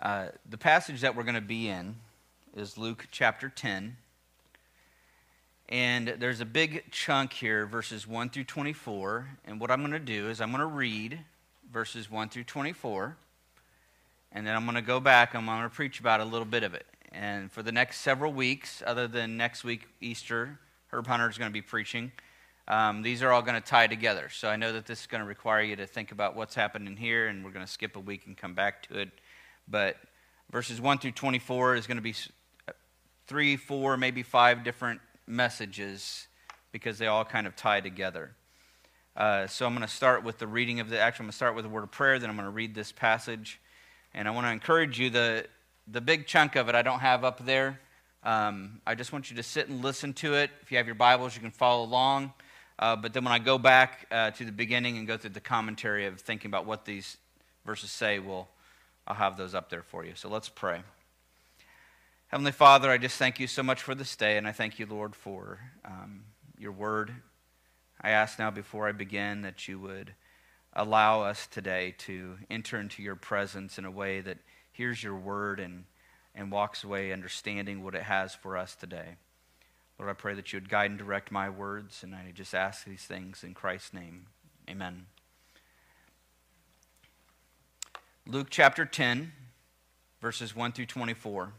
Uh, the passage that we're going to be in is Luke chapter 10. And there's a big chunk here, verses 1 through 24. And what I'm going to do is I'm going to read verses 1 through 24. And then I'm going to go back. And I'm going to preach about a little bit of it. And for the next several weeks, other than next week, Easter, Herb Hunter is going to be preaching. Um, these are all going to tie together. So I know that this is going to require you to think about what's happening here, and we're going to skip a week and come back to it. But verses 1 through 24 is going to be three, four, maybe five different messages because they all kind of tie together. Uh, so I'm going to start with the reading of the, actually, I'm going to start with a word of prayer, then I'm going to read this passage. And I want to encourage you, the, the big chunk of it I don't have up there. Um, I just want you to sit and listen to it. If you have your Bibles, you can follow along. Uh, but then when I go back uh, to the beginning and go through the commentary of thinking about what these verses say, we'll, I'll have those up there for you. So let's pray. Heavenly Father, I just thank you so much for this day, and I thank you, Lord, for um, your word. I ask now before I begin that you would allow us today to enter into your presence in a way that hears your word and, and walks away understanding what it has for us today. Lord, I pray that you would guide and direct my words, and I just ask these things in Christ's name. Amen. Luke chapter 10, verses 1 through 24.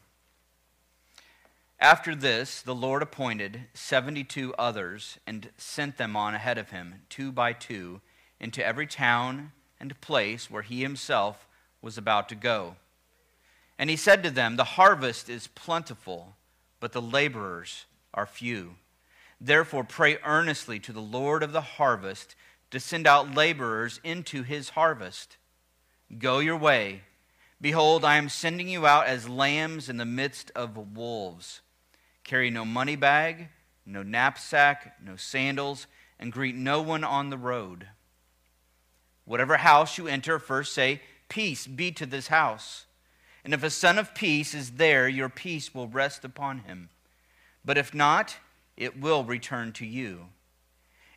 After this, the Lord appointed 72 others and sent them on ahead of him, two by two, into every town and place where he himself was about to go. And he said to them, The harvest is plentiful, but the laborers are few. Therefore, pray earnestly to the Lord of the harvest to send out laborers into his harvest. Go your way. Behold, I am sending you out as lambs in the midst of wolves. Carry no money bag, no knapsack, no sandals, and greet no one on the road. Whatever house you enter, first say, Peace be to this house. And if a son of peace is there, your peace will rest upon him. But if not, it will return to you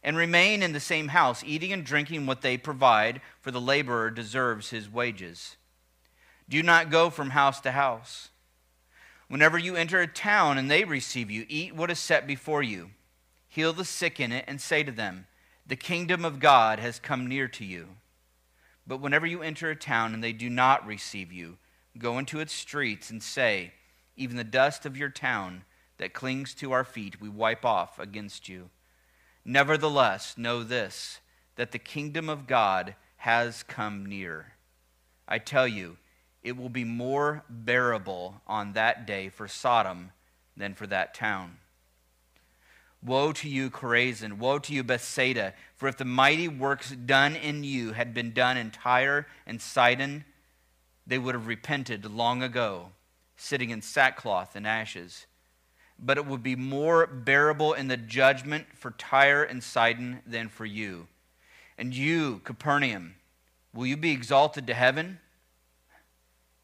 and remain in the same house, eating and drinking what they provide, for the laborer deserves his wages. Do not go from house to house. Whenever you enter a town and they receive you, eat what is set before you. Heal the sick in it and say to them, The kingdom of God has come near to you. But whenever you enter a town and they do not receive you, go into its streets and say, Even the dust of your town that clings to our feet we wipe off against you. Nevertheless, know this that the kingdom of God has come near. I tell you, it will be more bearable on that day for Sodom than for that town. Woe to you, Chorazin! Woe to you, Bethsaida! For if the mighty works done in you had been done in Tyre and Sidon, they would have repented long ago, sitting in sackcloth and ashes but it would be more bearable in the judgment for Tyre and Sidon than for you. And you, Capernaum, will you be exalted to heaven?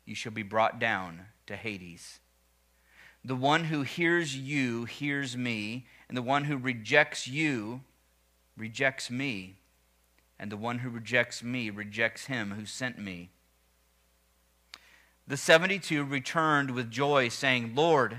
You shall be brought down to Hades. The one who hears you hears me, and the one who rejects you rejects me, and the one who rejects me rejects him who sent me. The 72 returned with joy, saying, Lord,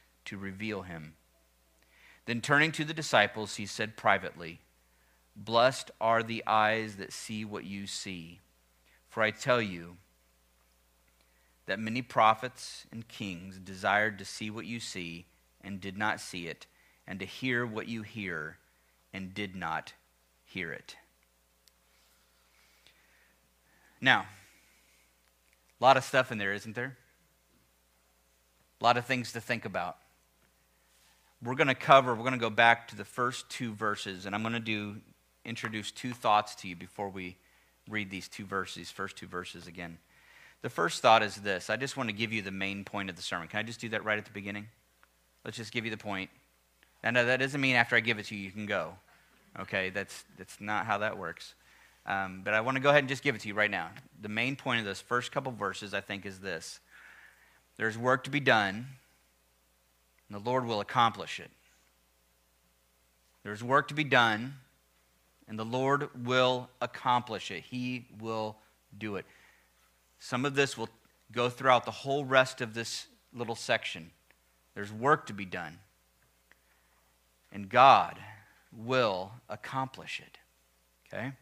to reveal him. Then turning to the disciples, he said privately, Blessed are the eyes that see what you see. For I tell you that many prophets and kings desired to see what you see and did not see it, and to hear what you hear and did not hear it. Now, a lot of stuff in there, isn't there? A lot of things to think about. We're going to cover, we're going to go back to the first two verses, and I'm going to do introduce two thoughts to you before we read these two verses, these first two verses again. The first thought is this I just want to give you the main point of the sermon. Can I just do that right at the beginning? Let's just give you the point. And that doesn't mean after I give it to you, you can go. Okay, that's, that's not how that works. Um, but I want to go ahead and just give it to you right now. The main point of those first couple verses, I think, is this there's work to be done, and the Lord will accomplish it. There's work to be done, and the Lord will accomplish it. He will do it. Some of this will go throughout the whole rest of this little section. There's work to be done. And God will accomplish it. Okay?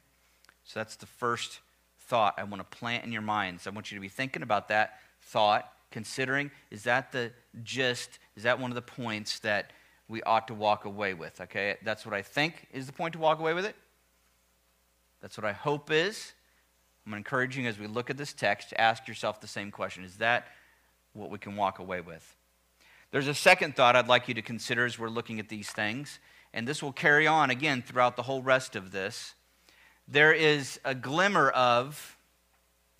So that's the first thought I want to plant in your minds. I want you to be thinking about that thought, considering is that the gist, is that one of the points that we ought to walk away with? Okay? That's what I think is the point to walk away with it. That's what I hope is. I'm encouraging as we look at this text to ask yourself the same question Is that what we can walk away with? There's a second thought I'd like you to consider as we're looking at these things, and this will carry on again throughout the whole rest of this. There is a glimmer of,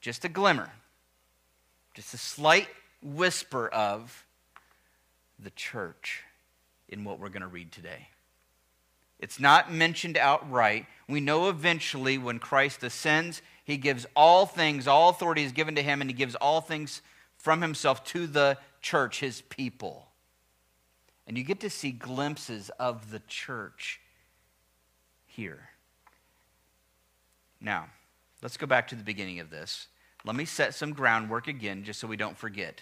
just a glimmer, just a slight whisper of the church in what we're going to read today. It's not mentioned outright. We know eventually when Christ ascends, he gives all things, all authority is given to him, and he gives all things from himself to the church, his people. And you get to see glimpses of the church here. Now, let's go back to the beginning of this. Let me set some groundwork again, just so we don't forget.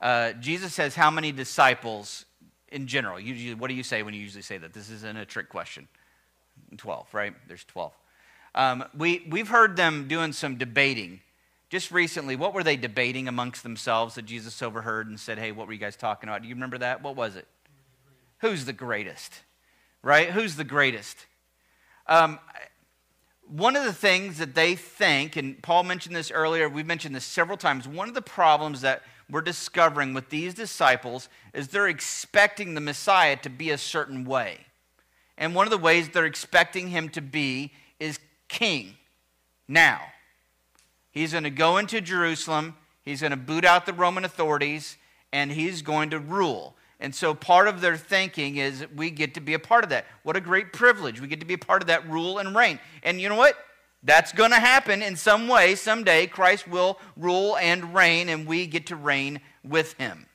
Uh, Jesus says, How many disciples in general? Usually, what do you say when you usually say that? This isn't a trick question. 12, right? There's 12. Um, we, we've heard them doing some debating. Just recently, what were they debating amongst themselves that Jesus overheard and said, Hey, what were you guys talking about? Do you remember that? What was it? Who's the greatest? Right? Who's the greatest? Um, one of the things that they think, and Paul mentioned this earlier, we've mentioned this several times, one of the problems that we're discovering with these disciples is they're expecting the Messiah to be a certain way. And one of the ways they're expecting him to be is king now. He's going to go into Jerusalem, he's going to boot out the Roman authorities, and he's going to rule. And so part of their thinking is we get to be a part of that. What a great privilege. We get to be a part of that rule and reign. And you know what? That's going to happen in some way. Someday, Christ will rule and reign, and we get to reign with him.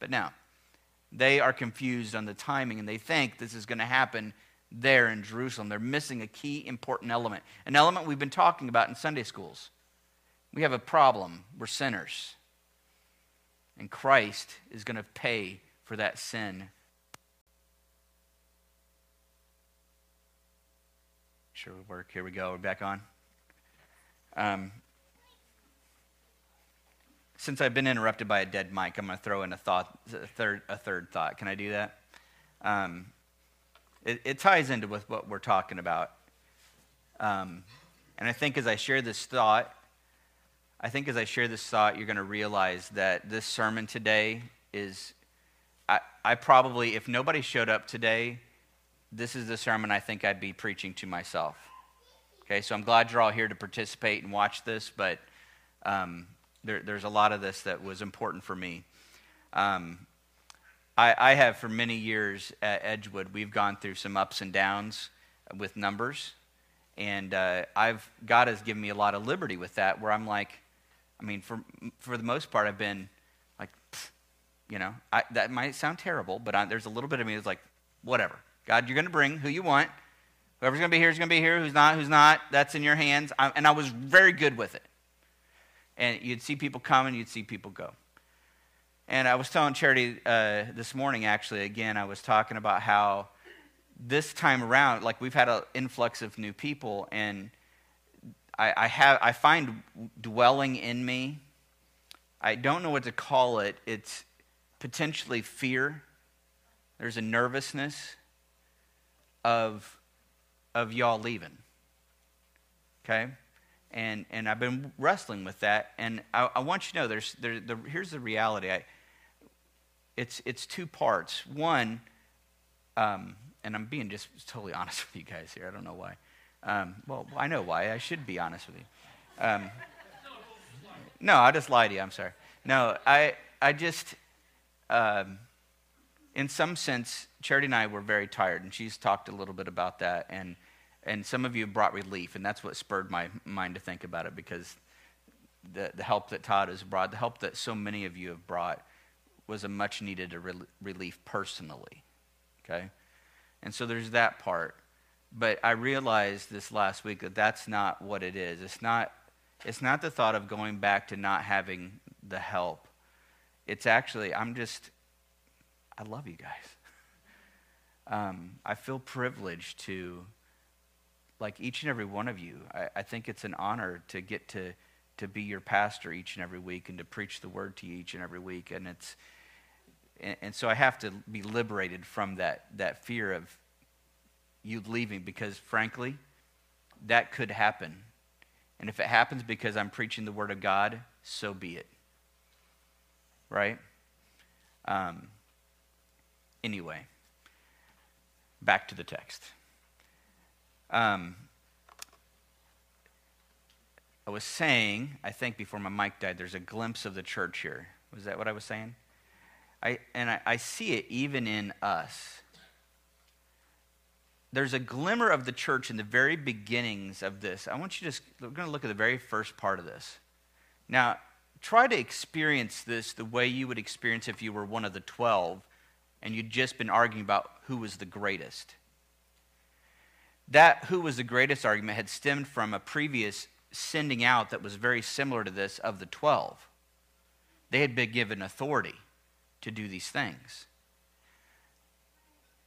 But now, they are confused on the timing, and they think this is going to happen there in Jerusalem. They're missing a key important element, an element we've been talking about in Sunday schools. We have a problem. We're sinners. And Christ is going to pay for that sin. Sure, we work. Here we go. We're back on. Um, since I've been interrupted by a dead mic, I'm going to throw in a thought, a third, a third thought. Can I do that? Um, it, it, ties into with what we're talking about. Um, and I think as I share this thought, I think as I share this thought, you're going to realize that this sermon today is, I, I probably, if nobody showed up today, this is the sermon I think I'd be preaching to myself. Okay, so I'm glad you're all here to participate and watch this, but um, there, there's a lot of this that was important for me. Um, I, I have for many years at Edgewood, we've gone through some ups and downs with numbers. And uh, I've, God has given me a lot of liberty with that, where I'm like, I mean, for, for the most part, I've been like, you know, I, that might sound terrible, but I, there's a little bit of me that's like, whatever. God, you're going to bring who you want. Whoever's going to be here is going to be here. Who's not, who's not, that's in your hands. I, and I was very good with it. And you'd see people come and you'd see people go. And I was telling Charity uh, this morning, actually, again, I was talking about how this time around, like we've had an influx of new people, and I, I, have, I find dwelling in me I don't know what to call it. It's potentially fear. There's a nervousness of, of y'all leaving. Okay? And, and I've been wrestling with that. And I, I want you to know there's, there, the, here's the reality. I, it's, it's two parts. One, um, and I'm being just totally honest with you guys here. I don't know why. Um, well, I know why. I should be honest with you. Um, no, I just lied to you. I'm sorry. No, I, I just, um, in some sense, Charity and I were very tired, and she's talked a little bit about that. And, and some of you brought relief, and that's what spurred my mind to think about it because the, the help that Todd has brought, the help that so many of you have brought, was a much needed relief personally. Okay? And so there's that part. But I realized this last week that that's not what it is. It's not, it's not the thought of going back to not having the help. It's actually, I'm just, I love you guys. Um, I feel privileged to, like each and every one of you, I, I think it's an honor to get to, to be your pastor each and every week and to preach the word to you each and every week. And it's, and, and so I have to be liberated from that, that fear of you leaving because, frankly, that could happen. And if it happens because I'm preaching the Word of God, so be it. Right? Um, anyway, back to the text. Um, I was saying, I think before my mic died, there's a glimpse of the church here. Was that what I was saying? I, and I, I see it even in us. There's a glimmer of the church in the very beginnings of this. I want you to just, we're going to look at the very first part of this. Now, try to experience this the way you would experience if you were one of the 12 and you'd just been arguing about who was the greatest. That who was the greatest argument had stemmed from a previous sending out that was very similar to this of the 12. They had been given authority to do these things.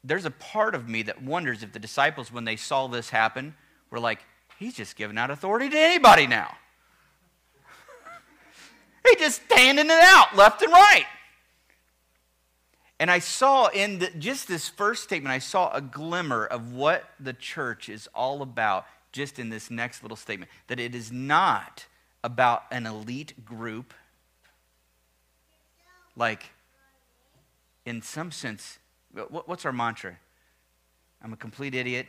There's a part of me that wonders if the disciples, when they saw this happen, were like, he's just giving out authority to anybody now. He's just standing it out left and right. And I saw in the, just this first statement, I saw a glimmer of what the church is all about just in this next little statement that it is not about an elite group like in some sense, what's our mantra? I'm a complete idiot.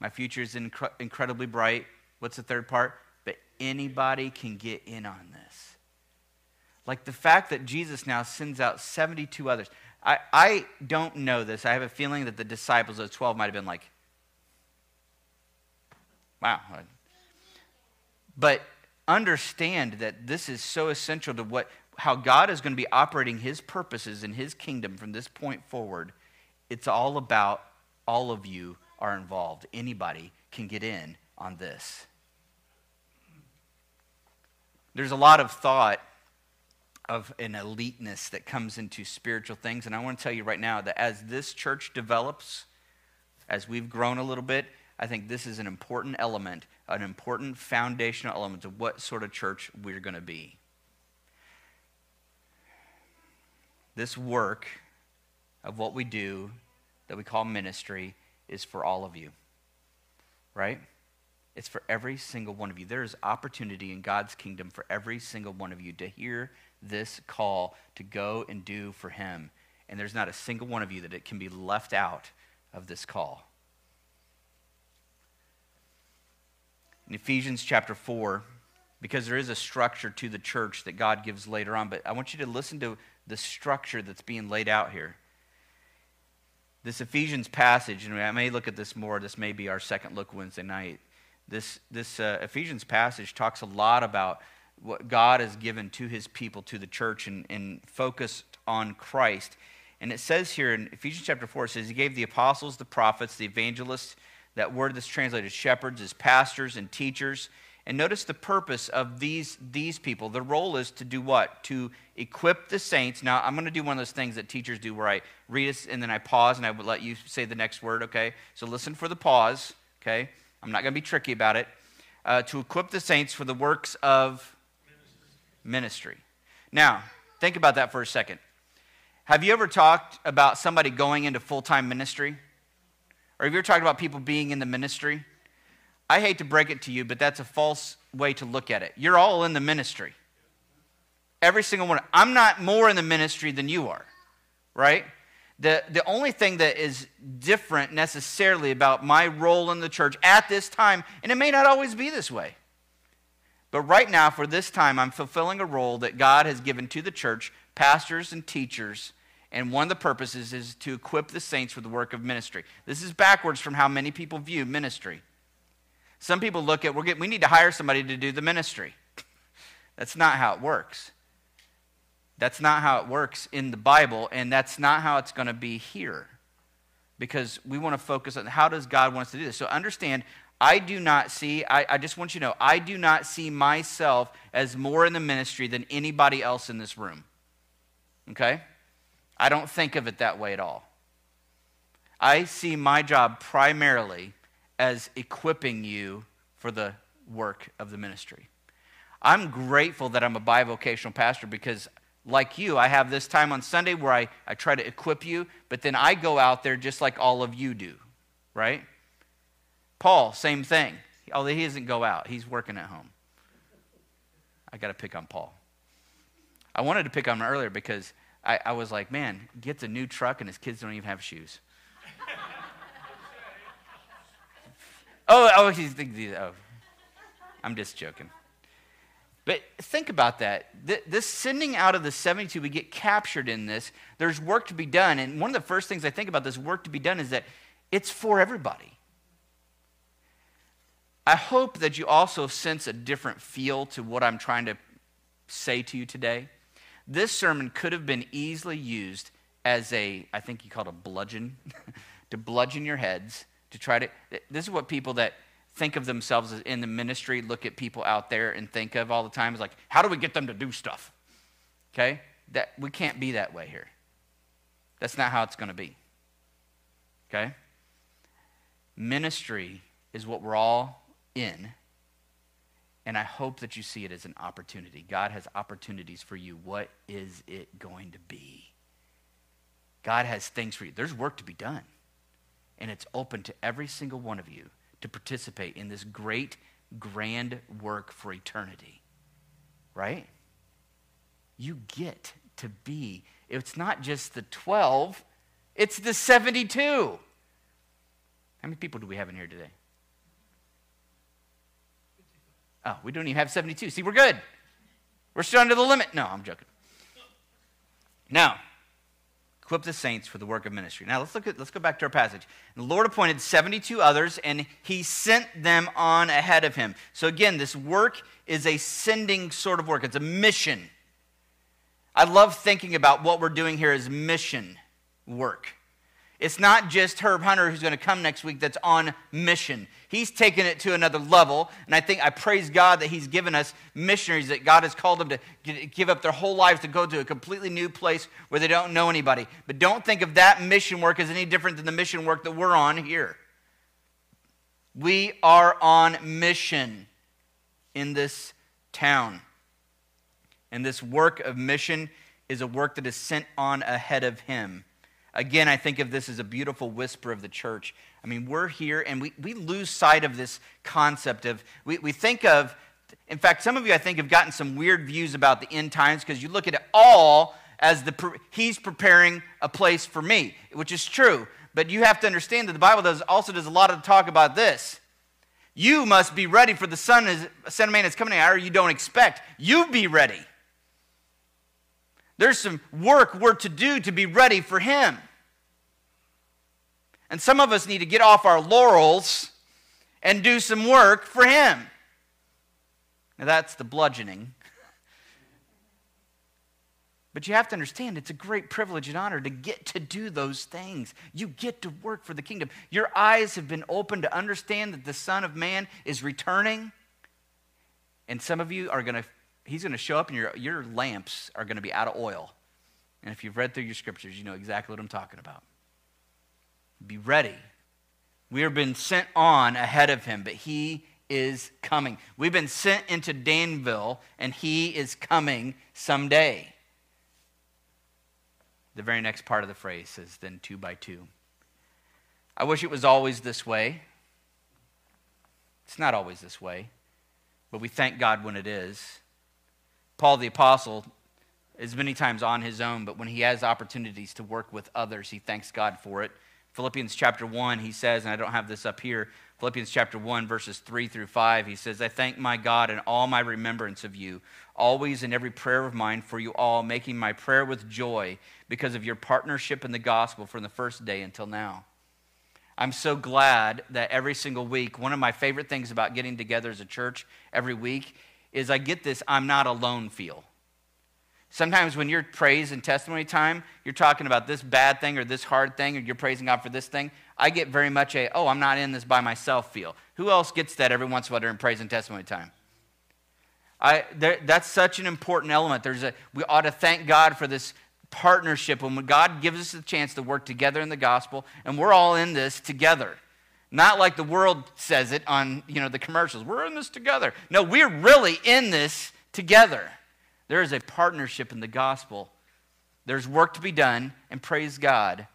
My future is incre- incredibly bright. What's the third part? But anybody can get in on this. Like the fact that Jesus now sends out 72 others. I, I don't know this. I have a feeling that the disciples of 12 might have been like, wow. But understand that this is so essential to what how God is going to be operating his purposes in his kingdom from this point forward, it's all about all of you are involved. Anybody can get in on this. There's a lot of thought of an eliteness that comes into spiritual things. And I want to tell you right now that as this church develops, as we've grown a little bit, I think this is an important element, an important foundational element of what sort of church we're going to be. this work of what we do that we call ministry is for all of you. Right? It's for every single one of you. There is opportunity in God's kingdom for every single one of you to hear this call to go and do for Him. And there's not a single one of you that it can be left out of this call. In Ephesians chapter 4, because there is a structure to the church that God gives later on, but I want you to listen to the structure that's being laid out here. This Ephesians passage, and I may look at this more, this may be our second look Wednesday night. This, this uh, Ephesians passage talks a lot about what God has given to his people, to the church, and, and focused on Christ. And it says here in Ephesians chapter 4, it says, He gave the apostles, the prophets, the evangelists, that word that's translated shepherds, as pastors and teachers and notice the purpose of these, these people. The role is to do what? To equip the saints. Now, I'm going to do one of those things that teachers do where I read it and then I pause and I would let you say the next word, okay? So listen for the pause, okay? I'm not going to be tricky about it. Uh, to equip the saints for the works of. Ministry. Now, think about that for a second. Have you ever talked about somebody going into full time ministry? Or have you ever talked about people being in the ministry? I hate to break it to you, but that's a false way to look at it. You're all in the ministry. Every single one. I'm not more in the ministry than you are, right? The, the only thing that is different necessarily about my role in the church at this time, and it may not always be this way, but right now, for this time, I'm fulfilling a role that God has given to the church, pastors and teachers, and one of the purposes is to equip the saints for the work of ministry. This is backwards from how many people view ministry. Some people look at, getting, we need to hire somebody to do the ministry. That's not how it works. That's not how it works in the Bible, and that's not how it's going to be here. Because we want to focus on how does God want us to do this. So understand, I do not see, I, I just want you to know, I do not see myself as more in the ministry than anybody else in this room. Okay? I don't think of it that way at all. I see my job primarily as equipping you for the work of the ministry. I'm grateful that I'm a bivocational pastor because, like you, I have this time on Sunday where I, I try to equip you, but then I go out there just like all of you do, right? Paul, same thing. Although he doesn't go out, he's working at home. I got to pick on Paul. I wanted to pick on him earlier because I, I was like, man, gets a new truck and his kids don't even have shoes. oh, oh, he's, oh, I'm just joking. But think about that. This sending out of the 72, we get captured in this. There's work to be done. And one of the first things I think about this work to be done is that it's for everybody. I hope that you also sense a different feel to what I'm trying to say to you today. This sermon could have been easily used as a, I think you called a bludgeon, to bludgeon your heads, to try to. This is what people that think of themselves as in the ministry look at people out there and think of all the time is like, how do we get them to do stuff? Okay? That, we can't be that way here. That's not how it's going to be. Okay? Ministry is what we're all in and I hope that you see it as an opportunity. God has opportunities for you. What is it going to be? God has things for you. There's work to be done. And it's open to every single one of you to participate in this great, grand work for eternity. Right? You get to be, it's not just the 12, it's the 72. How many people do we have in here today? Oh, we don't even have 72. See, we're good. We're still under the limit. No, I'm joking. Now, equip the saints for the work of ministry. Now let's look at let's go back to our passage. The Lord appointed 72 others and he sent them on ahead of him. So again, this work is a sending sort of work. It's a mission. I love thinking about what we're doing here as mission work. It's not just Herb Hunter who's going to come next week that's on mission. He's taken it to another level. And I think I praise God that He's given us missionaries, that God has called them to give up their whole lives to go to a completely new place where they don't know anybody. But don't think of that mission work as any different than the mission work that we're on here. We are on mission in this town. And this work of mission is a work that is sent on ahead of Him. Again, I think of this as a beautiful whisper of the church. I mean, we're here and we, we lose sight of this concept of, we, we think of, in fact, some of you I think have gotten some weird views about the end times because you look at it all as the, he's preparing a place for me, which is true. But you have to understand that the Bible does, also does a lot of talk about this. You must be ready for the Son, is, son of Man is coming or you don't expect. You be ready. There's some work we're to do to be ready for Him. And some of us need to get off our laurels and do some work for Him. Now, that's the bludgeoning. But you have to understand it's a great privilege and honor to get to do those things. You get to work for the kingdom. Your eyes have been opened to understand that the Son of Man is returning. And some of you are going to he's going to show up and your, your lamps are going to be out of oil. And if you've read through your scriptures, you know exactly what I'm talking about. Be ready. We are being sent on ahead of him, but he is coming. We've been sent into Danville, and he is coming someday. The very next part of the phrase says, then two by two. I wish it was always this way. It's not always this way, but we thank God when it is. Paul the Apostle is many times on his own, but when he has opportunities to work with others, he thanks God for it. Philippians chapter 1, he says, and I don't have this up here, Philippians chapter 1, verses 3 through 5, he says, I thank my God in all my remembrance of you, always in every prayer of mine for you all, making my prayer with joy because of your partnership in the gospel from the first day until now. I'm so glad that every single week, one of my favorite things about getting together as a church every week is I get this I'm not alone feel. Sometimes when you're praise and testimony time, you're talking about this bad thing or this hard thing, or you're praising God for this thing. I get very much a, oh, I'm not in this by myself feel. Who else gets that every once in a while during praise and testimony time? I, there, that's such an important element. There's a, we ought to thank God for this partnership when God gives us the chance to work together in the gospel, and we're all in this together. Not like the world says it on you know, the commercials. We're in this together. No, we're really in this together. There is a partnership in the gospel. There's work to be done, and praise God,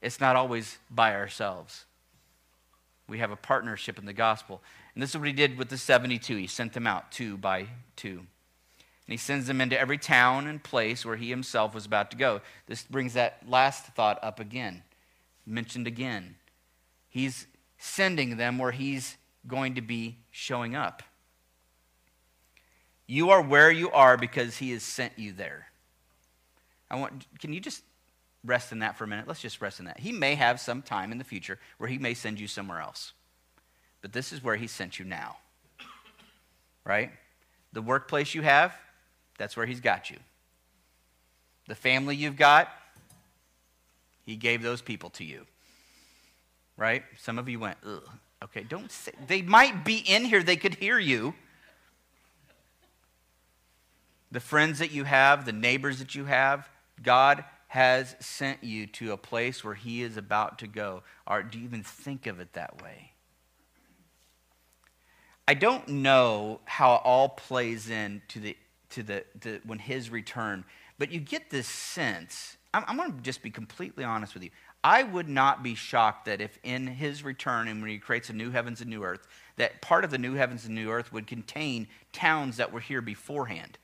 it's not always by ourselves. We have a partnership in the gospel. And this is what he did with the 72. He sent them out two by two. And he sends them into every town and place where he himself was about to go. This brings that last thought up again, mentioned again. He's sending them where he's going to be showing up. You are where you are because he has sent you there. I want can you just rest in that for a minute? Let's just rest in that. He may have some time in the future where he may send you somewhere else. But this is where he sent you now. Right? The workplace you have, that's where he's got you. The family you've got, he gave those people to you. Right? Some of you went, ugh. Okay, don't say, they might be in here, they could hear you. The friends that you have, the neighbors that you have, God has sent you to a place where he is about to go. Or do you even think of it that way? I don't know how it all plays in to the to the, when his return. But you get this sense. I'm, I'm going to just be completely honest with you. I would not be shocked that if in his return and when he creates a new heavens and new earth, that part of the new heavens and new earth would contain towns that were here beforehand.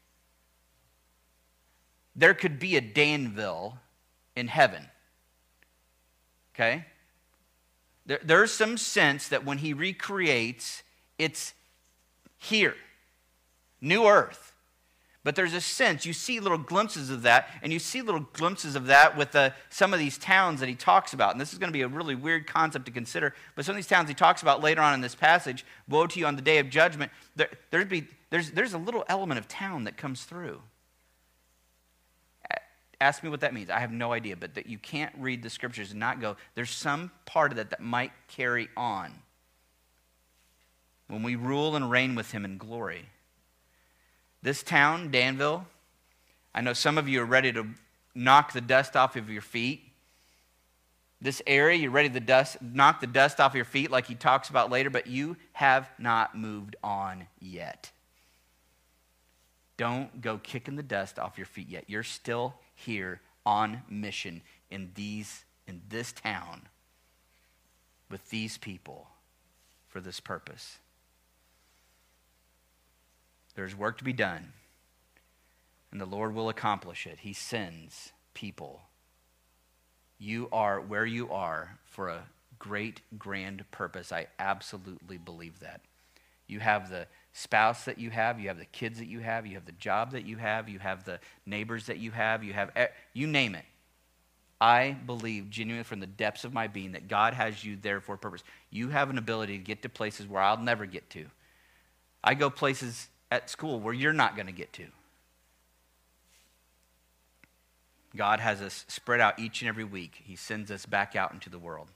There could be a Danville in heaven. Okay? There, there's some sense that when he recreates, it's here, new earth. But there's a sense, you see little glimpses of that, and you see little glimpses of that with the, some of these towns that he talks about. And this is going to be a really weird concept to consider, but some of these towns he talks about later on in this passage, woe to you on the day of judgment, there, there'd be, there's, there's a little element of town that comes through. Ask me what that means. I have no idea, but that you can't read the scriptures and not go, there's some part of that that might carry on when we rule and reign with him in glory. This town, Danville, I know some of you are ready to knock the dust off of your feet. This area, you're ready to dust, knock the dust off your feet, like he talks about later, but you have not moved on yet. Don't go kicking the dust off your feet yet. You're still here on mission in, these, in this town with these people for this purpose. There's work to be done, and the Lord will accomplish it. He sends people. You are where you are for a great, grand purpose. I absolutely believe that. You have the spouse that you have, you have the kids that you have, you have the job that you have, you have the neighbors that you have, you have, you name it. I believe genuinely from the depths of my being that God has you there for a purpose. You have an ability to get to places where I'll never get to. I go places at school where you're not going to get to. God has us spread out each and every week. He sends us back out into the world.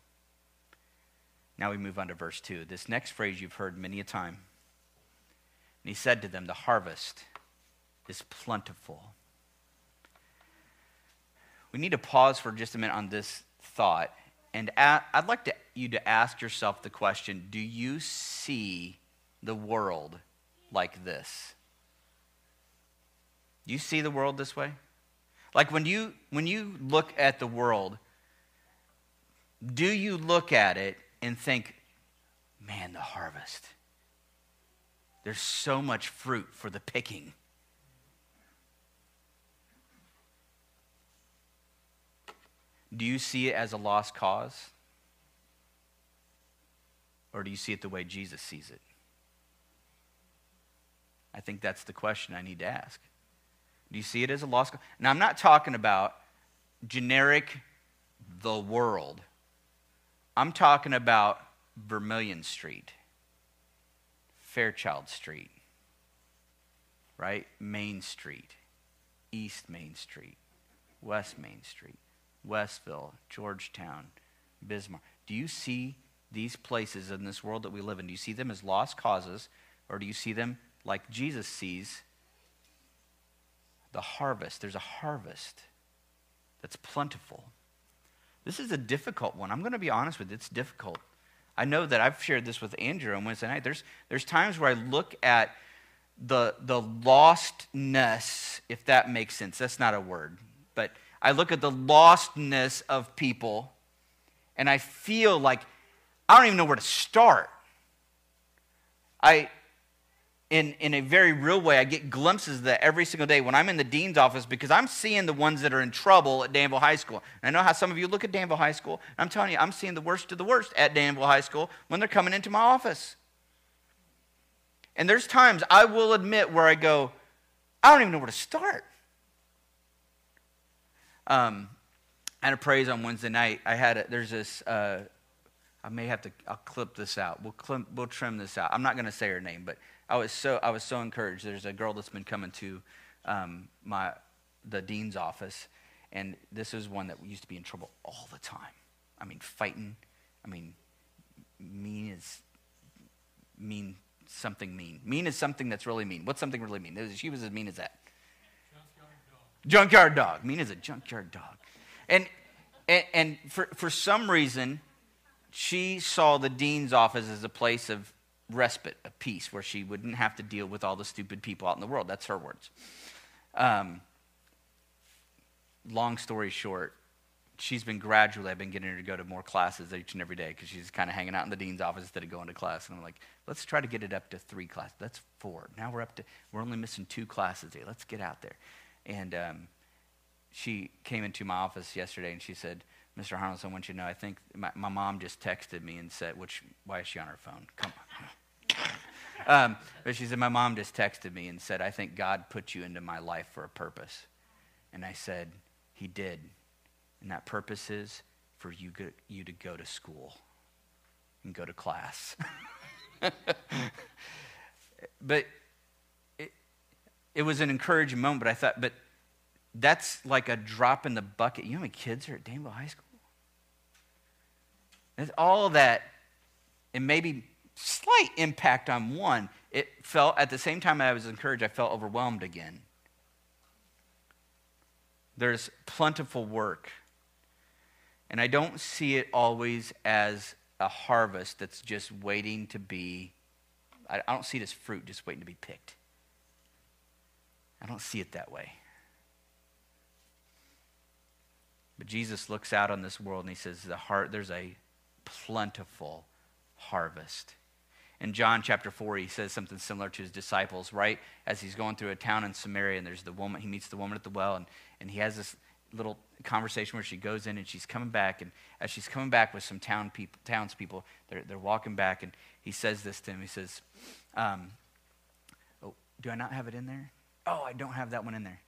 Now we move on to verse 2. This next phrase you've heard many a time. And he said to them, The harvest is plentiful. We need to pause for just a minute on this thought. And I'd like to, you to ask yourself the question Do you see the world like this? Do you see the world this way? Like when you when you look at the world, do you look at it and think, man, the harvest? There's so much fruit for the picking. Do you see it as a lost cause? Or do you see it the way Jesus sees it? I think that's the question I need to ask. Do you see it as a lost cause? Now, I'm not talking about generic the world. I'm talking about Vermilion Street, Fairchild Street, right? Main Street, East Main Street, West Main Street. Westville, Georgetown, Bismarck. Do you see these places in this world that we live in? Do you see them as lost causes, or do you see them like Jesus sees the harvest? There's a harvest that's plentiful. This is a difficult one. I'm going to be honest with you, it's difficult. I know that I've shared this with Andrew on Wednesday night. There's, there's times where I look at the, the lostness, if that makes sense. That's not a word, but I look at the lostness of people and I feel like I don't even know where to start. I, in, in a very real way, I get glimpses of that every single day when I'm in the dean's office because I'm seeing the ones that are in trouble at Danville High School. And I know how some of you look at Danville High School. I'm telling you, I'm seeing the worst of the worst at Danville High School when they're coming into my office. And there's times I will admit where I go, I don't even know where to start. Um, I had a praise on Wednesday night. I had a, there's this. Uh, I may have to. I'll clip this out. We'll clip, we'll trim this out. I'm not going to say her name, but I was so I was so encouraged. There's a girl that's been coming to um, my the dean's office, and this is one that used to be in trouble all the time. I mean, fighting. I mean, mean is mean something mean. Mean is something that's really mean. What's something really mean? She was as mean as that. Junkyard dog. Mean as a junkyard dog. And, and, and for, for some reason, she saw the dean's office as a place of respite, of peace, where she wouldn't have to deal with all the stupid people out in the world. That's her words. Um, long story short, she's been gradually, I've been getting her to go to more classes each and every day because she's kind of hanging out in the dean's office instead of going to class. And I'm like, let's try to get it up to three classes. That's four. Now we're up to, we're only missing two classes here. Let's get out there. And um, she came into my office yesterday and she said, Mr. Harness, I want you to know, I think my, my, mom just texted me and said, which, why is she on her phone? Come on. Um, but she said, my mom just texted me and said, I think God put you into my life for a purpose. And I said, he did. And that purpose is for you, go, you to go to school and go to class. but it was an encouraging moment, but I thought, but that's like a drop in the bucket. You know how many kids are at Danville High School? And all that, and maybe slight impact on one, it felt, at the same time I was encouraged, I felt overwhelmed again. There's plentiful work. And I don't see it always as a harvest that's just waiting to be, I don't see it as fruit just waiting to be picked. I don't see it that way. But Jesus looks out on this world and he says, the heart, there's a plentiful harvest. In John chapter 4, he says something similar to his disciples, right? As he's going through a town in Samaria, and there's the woman, he meets the woman at the well, and, and he has this little conversation where she goes in and she's coming back, and as she's coming back with some town people, townspeople, they're, they're walking back, and he says this to him. He says, um, oh, Do I not have it in there? Oh, I don't have that one in there.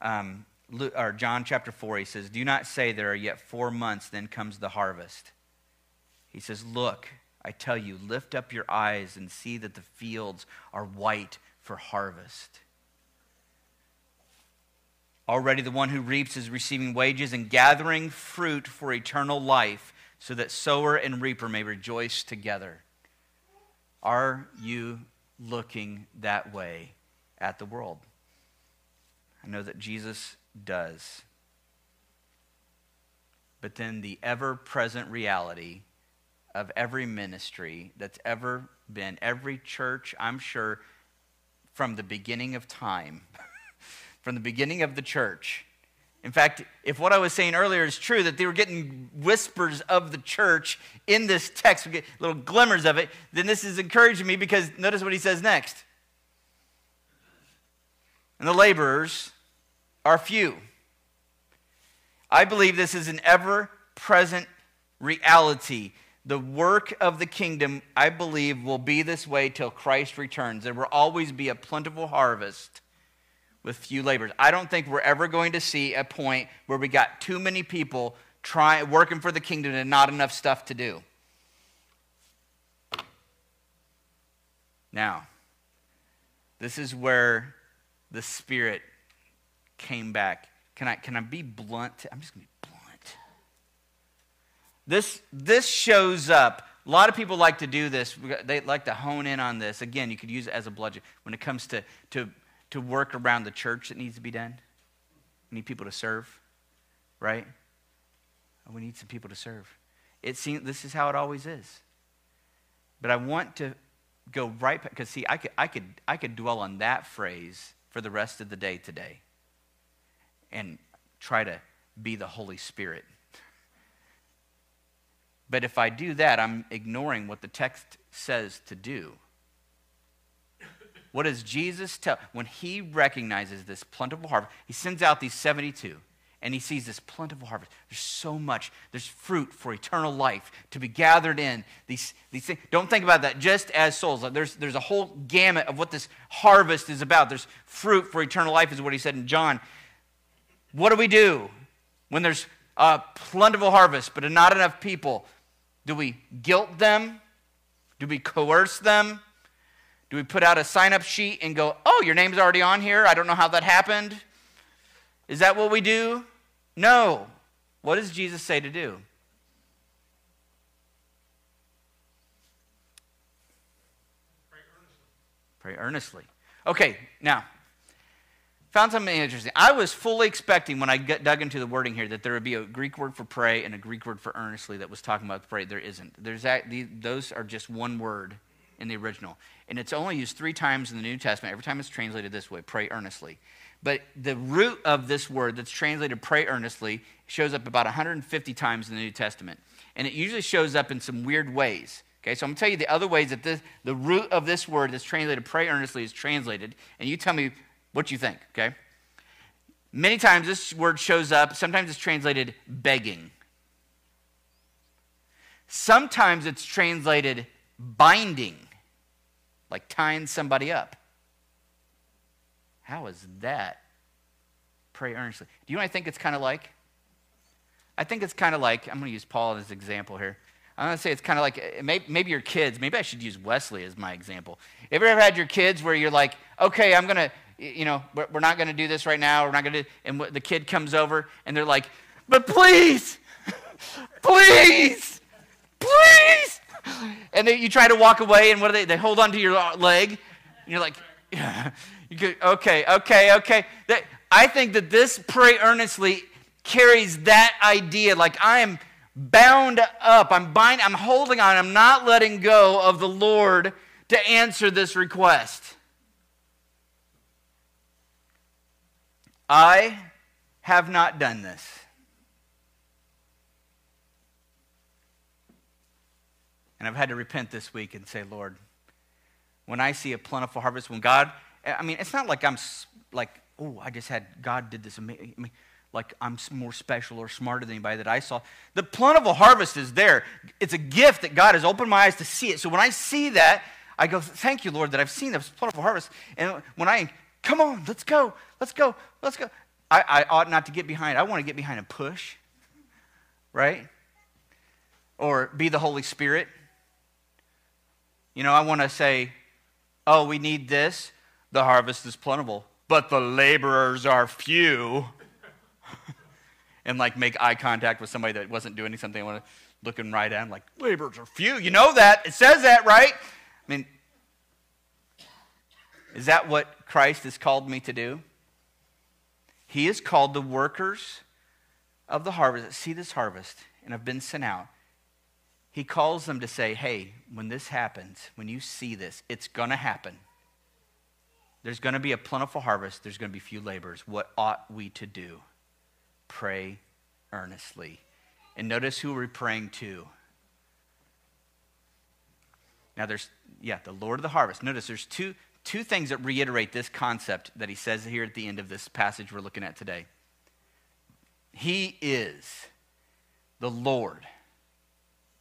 Um, Luke, or John chapter 4, he says, Do not say there are yet four months, then comes the harvest. He says, Look, I tell you, lift up your eyes and see that the fields are white for harvest. Already the one who reaps is receiving wages and gathering fruit for eternal life, so that sower and reaper may rejoice together. Are you looking that way at the world? I know that Jesus does. But then the ever present reality of every ministry that's ever been, every church, I'm sure, from the beginning of time, from the beginning of the church. In fact, if what I was saying earlier is true, that they were getting whispers of the church in this text, we get little glimmers of it, then this is encouraging me because notice what he says next. And the laborers are few. I believe this is an ever present reality. The work of the kingdom, I believe, will be this way till Christ returns. There will always be a plentiful harvest with few laborers. I don't think we're ever going to see a point where we got too many people trying working for the kingdom and not enough stuff to do. Now, this is where the Spirit came back. Can I, can I be blunt? I'm just going to be. This, this shows up. A lot of people like to do this. They like to hone in on this. Again, you could use it as a bludgeon when it comes to, to to work around the church that needs to be done. We need people to serve, right? Oh, we need some people to serve. It seems this is how it always is. But I want to go right because see, I could, I could, I could dwell on that phrase for the rest of the day today, and try to be the Holy Spirit. But if I do that, I'm ignoring what the text says to do. What does Jesus tell? When he recognizes this plentiful harvest, he sends out these 72 and he sees this plentiful harvest. There's so much. There's fruit for eternal life to be gathered in. These, these things. Don't think about that just as souls. There's, there's a whole gamut of what this harvest is about. There's fruit for eternal life, is what he said in John. What do we do when there's a plentiful harvest but not enough people? Do we guilt them? Do we coerce them? Do we put out a sign up sheet and go, oh, your name's already on here? I don't know how that happened. Is that what we do? No. What does Jesus say to do? Pray earnestly. Pray earnestly. Okay, now, found something interesting. I was fully expecting when I dug into the wording here that there would be a Greek word for pray and a Greek word for earnestly that was talking about pray. There isn't. There's that, those are just one word in the original. And it's only used three times in the New Testament. Every time it's translated this way pray earnestly. But the root of this word that's translated pray earnestly shows up about 150 times in the New Testament. And it usually shows up in some weird ways. Okay, so I'm going to tell you the other ways that this, the root of this word that's translated pray earnestly is translated. And you tell me what do you think, okay? Many times this word shows up, sometimes it's translated begging. Sometimes it's translated binding like tying somebody up. How is that? Pray earnestly. Do you know what I think it's kind of like? I think it's kind of like, I'm going to use Paul as an example here. I'm going to say it's kind of like eh, maybe, maybe your kids, maybe I should use Wesley as my example. Have you ever had your kids where you're like, okay, I'm going to, you know, we're, not going to do this right now. We're not going to, and the kid comes over and they're like, but please, please, please, and then you try to walk away, and what do they? They hold onto your leg, and you're like, yeah. you go, okay, okay, okay. I think that this pray earnestly carries that idea. Like I am bound up. I'm bind. I'm holding on. I'm not letting go of the Lord to answer this request. I have not done this. And I've had to repent this week and say, Lord, when I see a plentiful harvest, when God, I mean, it's not like I'm like, oh, I just had, God did this amazing. I mean, like I'm more special or smarter than anybody that I saw. The plentiful harvest is there. It's a gift that God has opened my eyes to see it. So when I see that, I go, thank you, Lord, that I've seen this plentiful harvest. And when I, come on, let's go, let's go, let's go. I, I ought not to get behind. I want to get behind and push, right? Or be the Holy Spirit. You know, I want to say, oh, we need this. The harvest is plentiful, but the laborers are few. and like make eye contact with somebody that wasn't doing something. I want to look them right at like, laborers are few. You know that. It says that, right? I mean, is that what Christ has called me to do? He is called the workers of the harvest that see this harvest and have been sent out he calls them to say, hey, when this happens, when you see this, it's going to happen. There's going to be a plentiful harvest, there's going to be few laborers. What ought we to do? Pray earnestly. And notice who we're praying to. Now, there's, yeah, the Lord of the harvest. Notice there's two, two things that reiterate this concept that he says here at the end of this passage we're looking at today. He is the Lord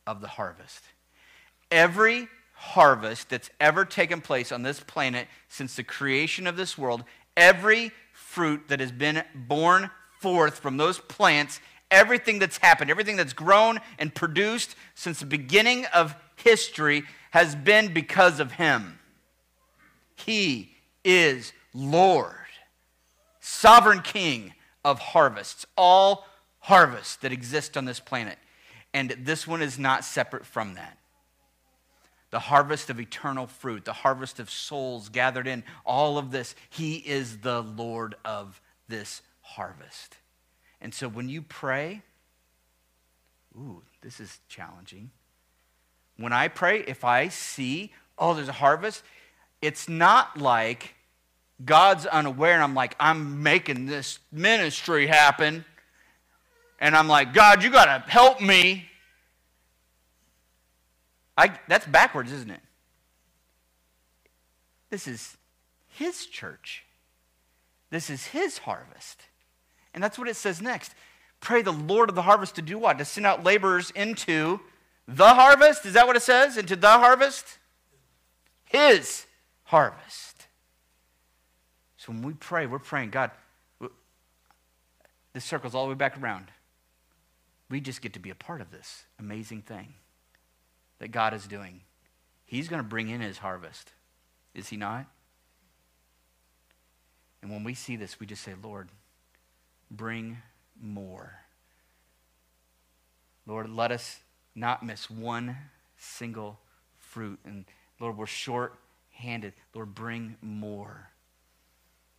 of the harvest. Every harvest that's ever taken place on this planet since the creation of this world, every fruit that has been born forth from those plants, everything that's happened, everything that's grown and produced since the beginning of history has been because of him. He is Lord, sovereign king of harvests, all harvests that exist on this planet. And this one is not separate from that. The harvest of eternal fruit, the harvest of souls gathered in, all of this. He is the Lord of this harvest. And so when you pray, ooh, this is challenging. When I pray, if I see, oh, there's a harvest, it's not like God's unaware and I'm like, I'm making this ministry happen. And I'm like, God, you got to help me. I, that's backwards, isn't it? This is His church. This is His harvest. And that's what it says next. Pray the Lord of the harvest to do what? To send out laborers into the harvest? Is that what it says? Into the harvest? His harvest. So when we pray, we're praying, God, this circles all the way back around. We just get to be a part of this amazing thing that God is doing. He's going to bring in his harvest, is he not? And when we see this, we just say, Lord, bring more. Lord, let us not miss one single fruit. And Lord, we're short handed. Lord, bring more.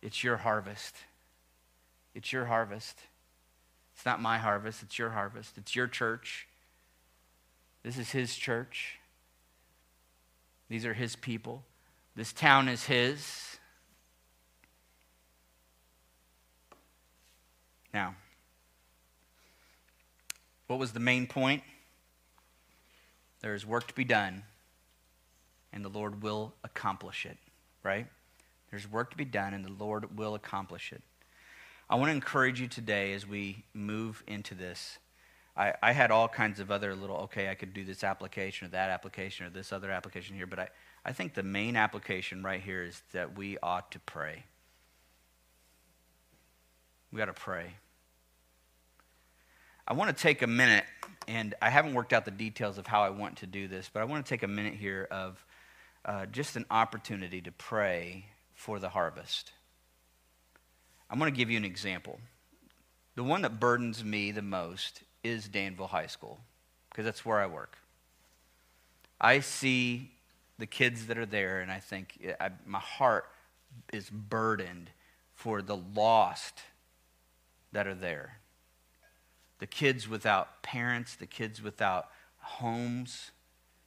It's your harvest. It's your harvest. It's not my harvest, it's your harvest. It's your church. This is his church. These are his people. This town is his. Now, what was the main point? There is work to be done, and the Lord will accomplish it, right? There's work to be done, and the Lord will accomplish it. I want to encourage you today as we move into this. I, I had all kinds of other little, okay, I could do this application or that application or this other application here, but I, I think the main application right here is that we ought to pray. We got to pray. I want to take a minute, and I haven't worked out the details of how I want to do this, but I want to take a minute here of uh, just an opportunity to pray for the harvest. I'm going to give you an example. The one that burdens me the most is Danville High School, because that's where I work. I see the kids that are there, and I think I, my heart is burdened for the lost that are there the kids without parents, the kids without homes,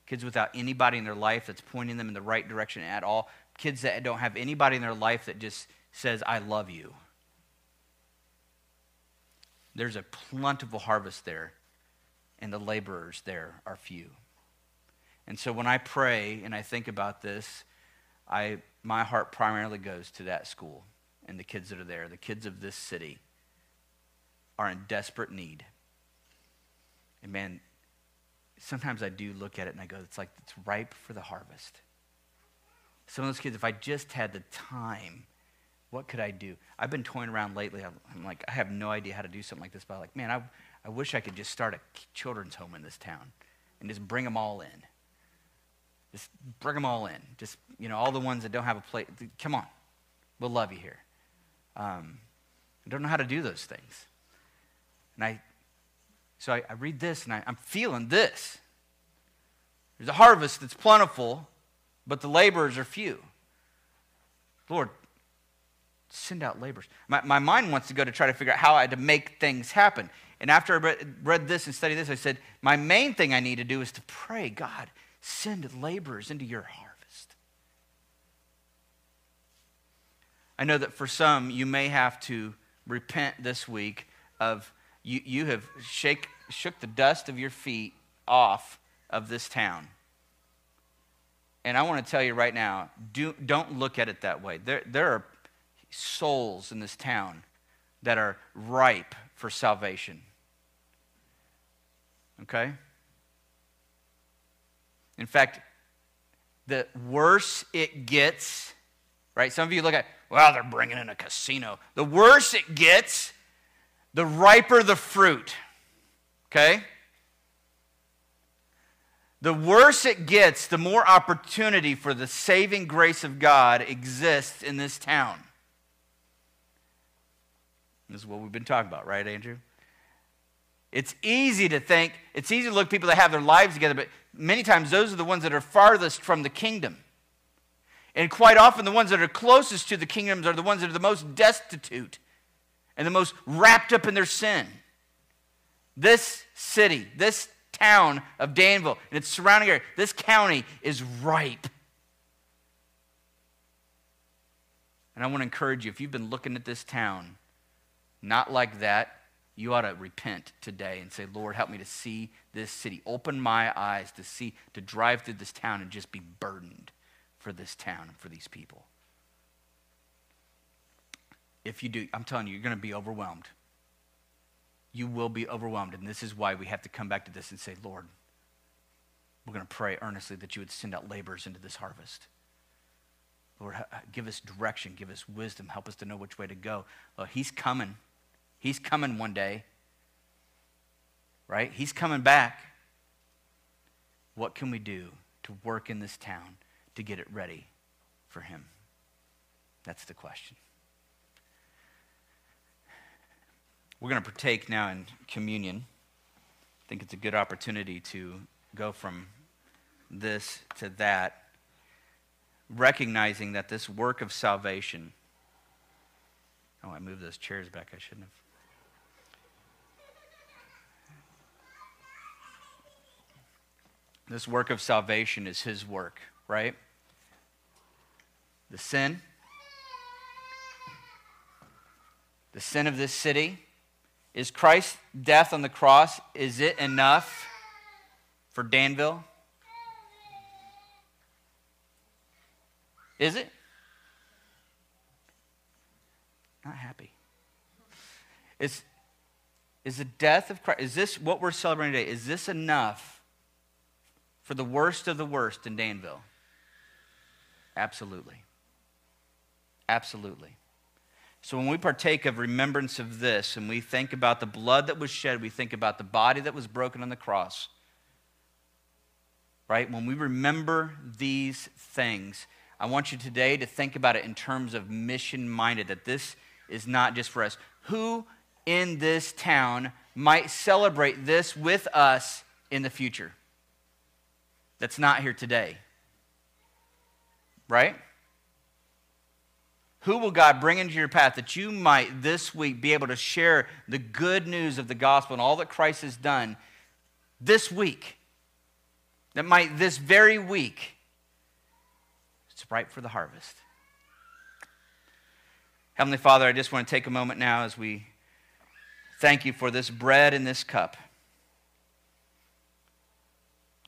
kids without anybody in their life that's pointing them in the right direction at all, kids that don't have anybody in their life that just says, I love you. There's a plentiful harvest there, and the laborers there are few. And so when I pray and I think about this, I, my heart primarily goes to that school and the kids that are there, the kids of this city are in desperate need. And man, sometimes I do look at it and I go, it's like it's ripe for the harvest. Some of those kids, if I just had the time, what could I do? I've been toying around lately. I'm like, I have no idea how to do something like this, but I'm like, man, I, I wish I could just start a children's home in this town and just bring them all in. Just bring them all in. Just, you know, all the ones that don't have a place. Come on. We'll love you here. Um, I don't know how to do those things. And I, so I, I read this and I, I'm feeling this. There's a harvest that's plentiful, but the laborers are few. Lord, send out laborers. My, my mind wants to go to try to figure out how I had to make things happen. And after I read this and studied this, I said, my main thing I need to do is to pray, God, send laborers into your harvest. I know that for some, you may have to repent this week of you, you have shake, shook the dust of your feet off of this town. And I want to tell you right now do, don't look at it that way. There, there are souls in this town that are ripe for salvation. Okay? In fact, the worse it gets, right? Some of you look at, well, they're bringing in a casino. The worse it gets, the riper the fruit. Okay? The worse it gets, the more opportunity for the saving grace of God exists in this town. This is what we've been talking about, right, Andrew? It's easy to think, it's easy to look at people that have their lives together, but many times those are the ones that are farthest from the kingdom. And quite often, the ones that are closest to the kingdoms are the ones that are the most destitute and the most wrapped up in their sin. This city, this town of Danville and its surrounding area, this county is ripe. And I want to encourage you if you've been looking at this town not like that, you ought to repent today and say, Lord, help me to see this city. Open my eyes to see, to drive through this town and just be burdened for this town and for these people. If you do, I'm telling you, you're going to be overwhelmed. You will be overwhelmed. And this is why we have to come back to this and say, Lord, we're going to pray earnestly that you would send out laborers into this harvest. Lord, give us direction, give us wisdom, help us to know which way to go. Lord, he's coming. He's coming one day. Right? He's coming back. What can we do to work in this town to get it ready for him? That's the question. We're going to partake now in communion. I think it's a good opportunity to go from this to that, recognizing that this work of salvation. Oh, I moved those chairs back. I shouldn't have. This work of salvation is his work, right? The sin, the sin of this city. Is Christ's death on the cross, is it enough for Danville? Is it? Not happy. Is, is the death of Christ, is this what we're celebrating today? Is this enough for the worst of the worst in Danville? Absolutely. Absolutely. So when we partake of remembrance of this and we think about the blood that was shed, we think about the body that was broken on the cross, right? When we remember these things, I want you today to think about it in terms of mission minded, that this is not just for us. Who in this town might celebrate this with us in the future? that's not here today? Right? Who will God bring into your path that you might this week be able to share the good news of the gospel and all that Christ has done this week? That might this very week, it's ripe for the harvest. Heavenly Father, I just want to take a moment now as we thank you for this bread and this cup.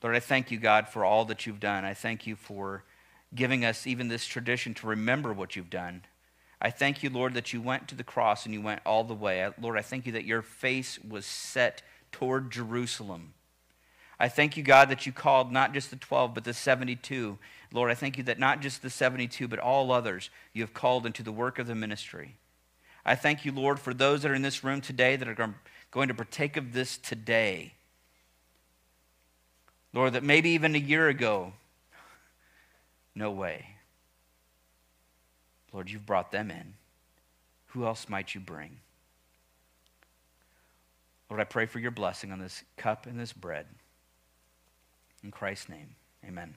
Lord, I thank you, God, for all that you've done. I thank you for giving us even this tradition to remember what you've done. I thank you, Lord, that you went to the cross and you went all the way. Lord, I thank you that your face was set toward Jerusalem. I thank you, God, that you called not just the 12, but the 72. Lord, I thank you that not just the 72, but all others you have called into the work of the ministry. I thank you, Lord, for those that are in this room today that are going to partake of this today. Lord, that maybe even a year ago, no way. Lord, you've brought them in. Who else might you bring? Lord, I pray for your blessing on this cup and this bread. In Christ's name, amen.